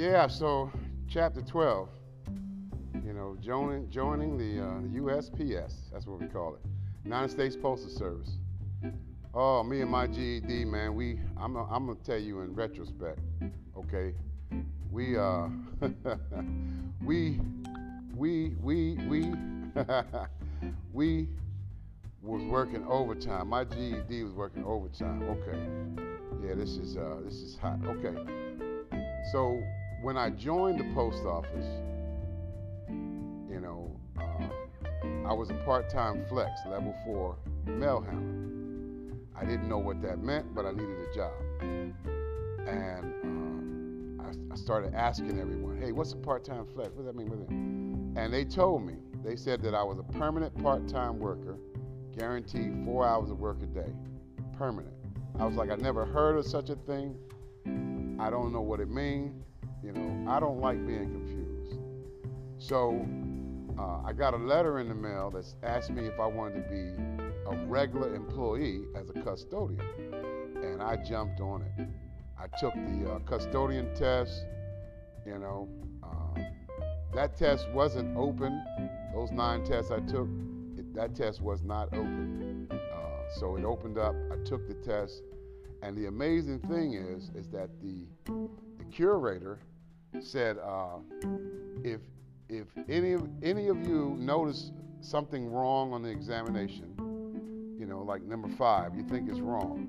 Yeah, so chapter 12, you know, joining, joining the, uh, USPS, that's what we call it, United States Postal Service. Oh, me and my GED, man, we, I'm, I'm gonna tell you in retrospect, okay, we, uh, we, we, we, we, we was working overtime. My GED was working overtime. Okay. Yeah, this is uh, this is hot. Okay. So when I joined the post office, you know, uh, I was a part-time flex, level four mail handler. I didn't know what that meant, but I needed a job, and um, I, I, started asking everyone, "Hey, what's a part-time flex? What does that mean?" That? And they told me. They said that I was a permanent part-time worker, guaranteed four hours of work a day, permanent. I was like, I never heard of such a thing. I don't know what it means. You know, I don't like being confused. So uh, I got a letter in the mail that asked me if I wanted to be a regular employee as a custodian. And I jumped on it. I took the uh, custodian test. You know, uh, that test wasn't open. Those nine tests I took, it, that test was not open. Uh, so it opened up. I took the test. And the amazing thing is, is that the, the curator said, uh, if if any of any of you notice something wrong on the examination, you know, like number five, you think it's wrong,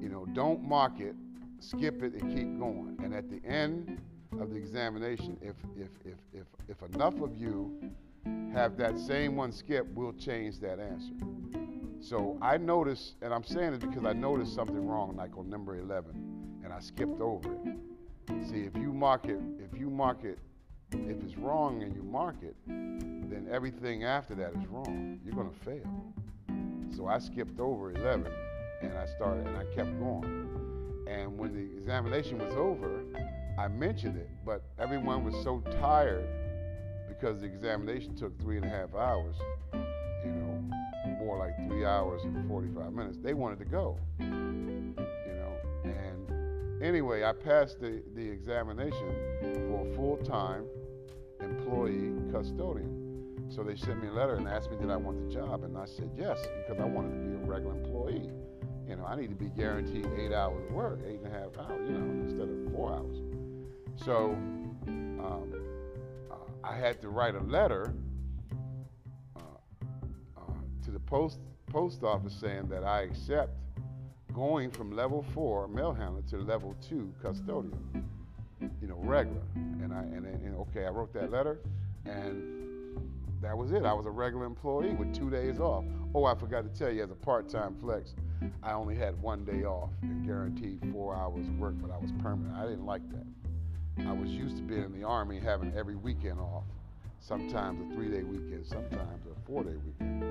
you know, don't mark it, skip it, and keep going. And at the end of the examination, if if if if if enough of you have that same one skip, we'll change that answer. So I noticed, and I'm saying it because I noticed something wrong, like on number 11, and I skipped over it. See, if you mark it, if you mark it, if it's wrong and you mark it, then everything after that is wrong. You're to fail. So I skipped over 11, and I started, and I kept going. And when the examination was over, I mentioned it, but everyone was so tired because the examination took three and a half hours you know, more like three hours and 45 minutes. They wanted to go, you know. And anyway, I passed the, the examination for a full time employee custodian. So they sent me a letter and asked me did I want the job, and I said yes because I wanted to be a regular employee. You know, I need to be guaranteed eight hours of work, eight and a half hours, you know, instead of four hours. So um, uh, I had to write a letter um to the post post office saying that I accept going from level four mail handler to level two custodian. You know, regular. And I and, and okay, I wrote that letter, and that was it. I was a regular employee with two days off. Oh, I forgot to tell you, as a part-time flex, I only had one day off and guaranteed four hours work, but I was permanent. I didn't like that. I was used to being in the army having every weekend off. Sometimes a three-day weekend, sometimes a four-day weekend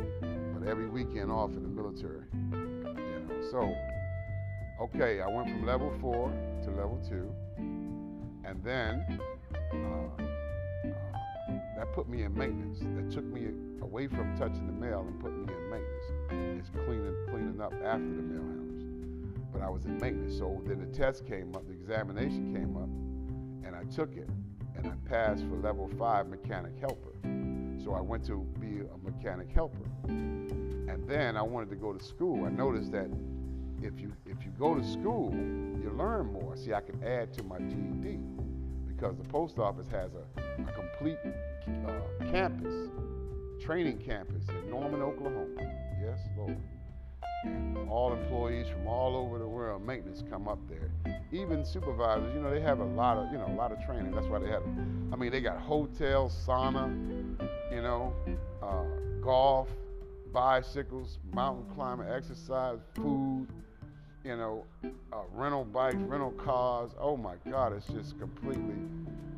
but every weekend off in the military. You know, so okay, I went from level four to level two, and then uh, uh, that put me in maintenance. That took me away from touching the mail and put me in maintenance. It's cleaning cleaning up after the mail handlers, but I was in maintenance. So then the test came up, the examination came up, and I took it, and I passed for level five mechanic helper. So I went to be a mechanic helper. And then I wanted to go to school. I noticed that if you if you go to school, you learn more. See, I can add to my GED because the post office has a, a complete uh, campus, training campus in Norman, Oklahoma. Yes, Lord. And all employees from all over the world, maintenance, come up there. Even supervisors, you know, they have a lot of, you know, a lot of training. That's why they have. I mean, they got hotels, sauna, you know, uh, golf, bicycles, mountain climbing, exercise, food, you know, uh, rental bikes, rental cars. Oh my God, it's just completely,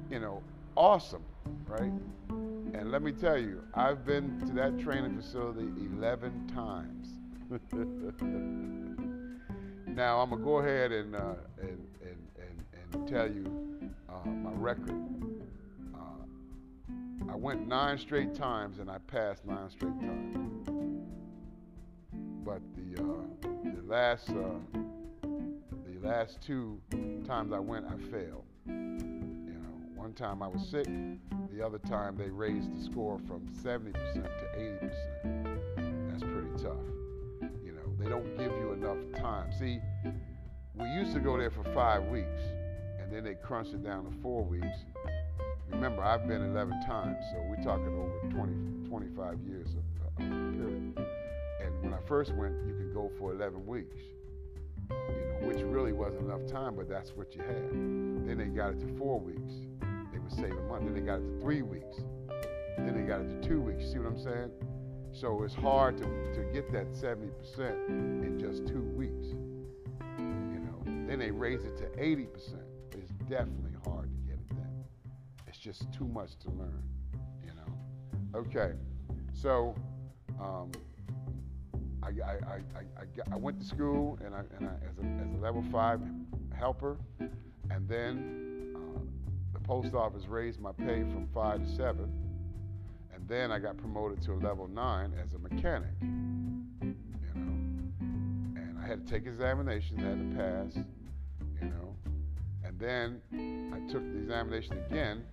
you know, awesome, right? And let me tell you, I've been to that training facility 11 times. now I'm gonna go ahead and uh, and, and, and, and tell you uh, my record. Uh, I went nine straight times and I passed nine straight times but the uh, the last uh, the last two times I went, I failed. You know, One time I was sick. The other time they raised the score from 70% to 80%. That's pretty tough. You know, they don't give you enough time. See, we used to go there for five weeks, and then they crunched it down to four weeks. Remember, I've been 11 times, so we're talking over 20, 25 years of, of period. And when I first went, you could go for 11 weeks you know, which really wasn't enough time, but that's what you had. Then they got it to four weeks. They were saving money. Then they got it to three weeks. Then they got it to two weeks. See what I'm saying? So it's hard to, to get that 70% in just two weeks. You know, then they raise it to 80%. It's definitely hard to get it then. It's just too much to learn, you know. Okay, so um, I, I, I, I, went to school and I, and I as, a, as a level five helper, and then uh, the post office raised my pay from five to seven, and then I got promoted to a level nine as a mechanic. You know, and I had to take examinations, I had to pass. You know, and then I took the examination again,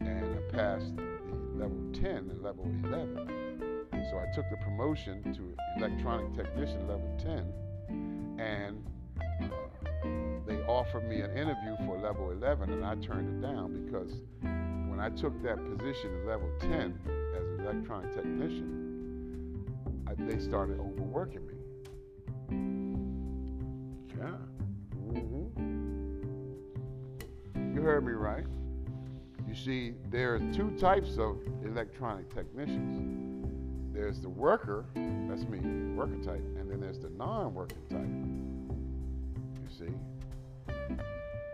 and I passed the level 10 and level 11. So I took the promotion to electronic technician level 10, and uh, they offered me an interview for level 11, and I turned it down because when I took that position at level 10 as an electronic technician, I, they started overworking me. Yeah. Mm-hmm. You heard me right. You see, there are two types of electronic technicians there's the worker, that's me, worker type, and then there's the non-worker type. You see?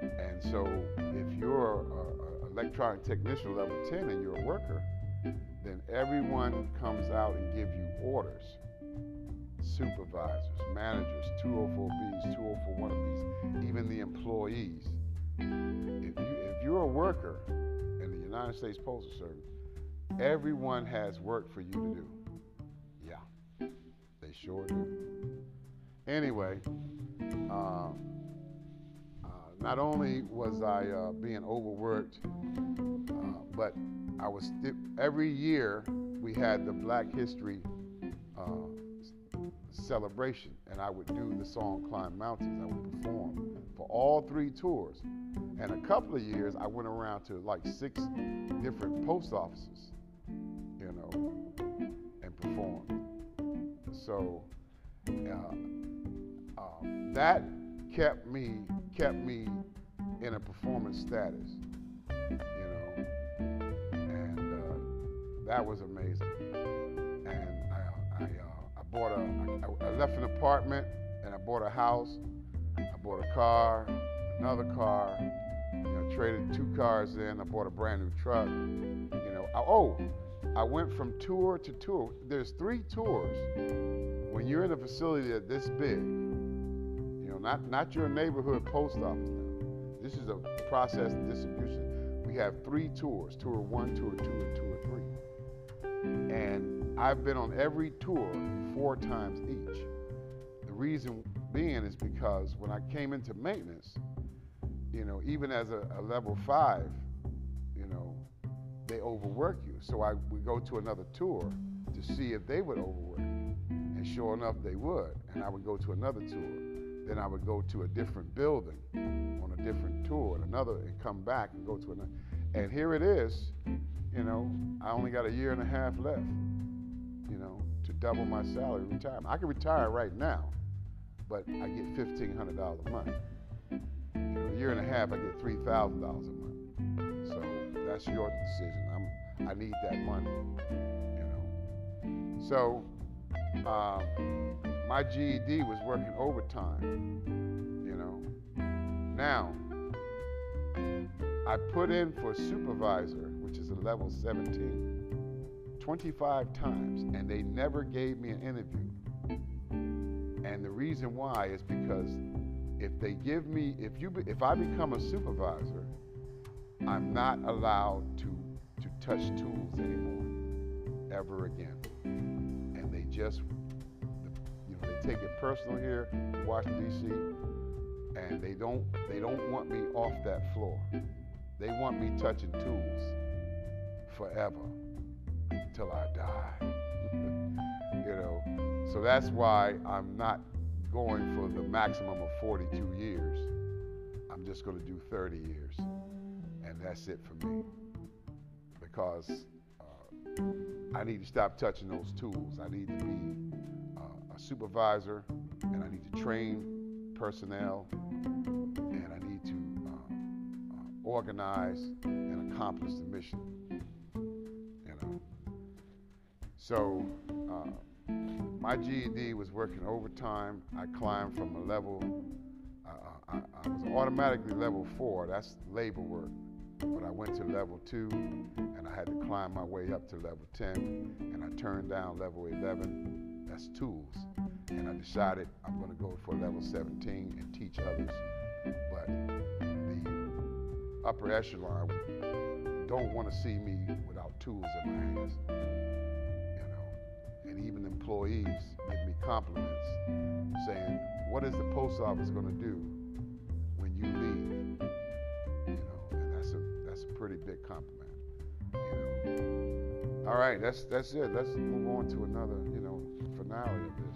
And so if you're an electronic technician level 10 and you're a worker, then everyone comes out and give you orders. Supervisors, managers, 204Bs, 204-1Bs, even the employees. If, you, if you're a worker in the United States Postal Service, everyone has work for you to do. They do. Anyway, uh, uh, not only was I uh, being overworked, uh, but I was every year we had the Black History uh, celebration, and I would do the song "Climb Mountains." I would perform for all three tours, and a couple of years I went around to like six different post offices, you know, and performed. So uh, um, that kept me kept me in a performance status, you know, and uh, that was amazing. And I, I, uh, I bought a, I, I left an apartment and I bought a house. I bought a car, another car. You know, traded two cars in. I bought a brand new truck. You know, oh, I went from tour to tour. There's three tours. When you're in a facility that's this big, you know, not, not your neighborhood post office now. This is a process distribution. We have three tours, tour one, tour two, and tour three. And I've been on every tour four times each. The reason being is because when I came into maintenance, you know, even as a, a level five, they overwork you. So I would go to another tour to see if they would overwork me. And sure enough, they would. And I would go to another tour. Then I would go to a different building on a different tour and another and come back and go to another. And here it is, you know, I only got a year and a half left, you know, to double my salary retirement. I can retire right now, but I get $1,500 a month. Know, a year and a half, I get $3,000 a month. That's your decision. I'm, I need that money, you know. So uh, my GED was working overtime, you know. Now, I put in for supervisor, which is a level 17, 25 times, and they never gave me an interview. And the reason why is because if they give me, if you, if I become a supervisor, I'm not allowed to, to touch tools anymore, ever again. And they just, you know, they take it personal here in Washington, D.C., and they don't, they don't want me off that floor. They want me touching tools forever till I die. you know, so that's why I'm not going for the maximum of 42 years. I'm just going to do 30 years, that's it for me. Because uh, I need to stop touching those tools. I need to be uh, a supervisor, and I need to train personnel, and I need to uh, uh organize and accomplish the mission. You know. So uh, my GED was working overtime. I climbed from a level, uh, I, I, was automatically level four, that's labor work. Went to level two and I had to climb my way up to level 10 and I turned down level 11, that's tools. And I decided I'm going to go for level 17 and teach others. But the upper echelon don't want to see me without tools in my hands You know, and even employees give me compliments saying, What is the post office going to do compliment. You know. All right, that's that's it. Let's move on to another, you know, finale of this.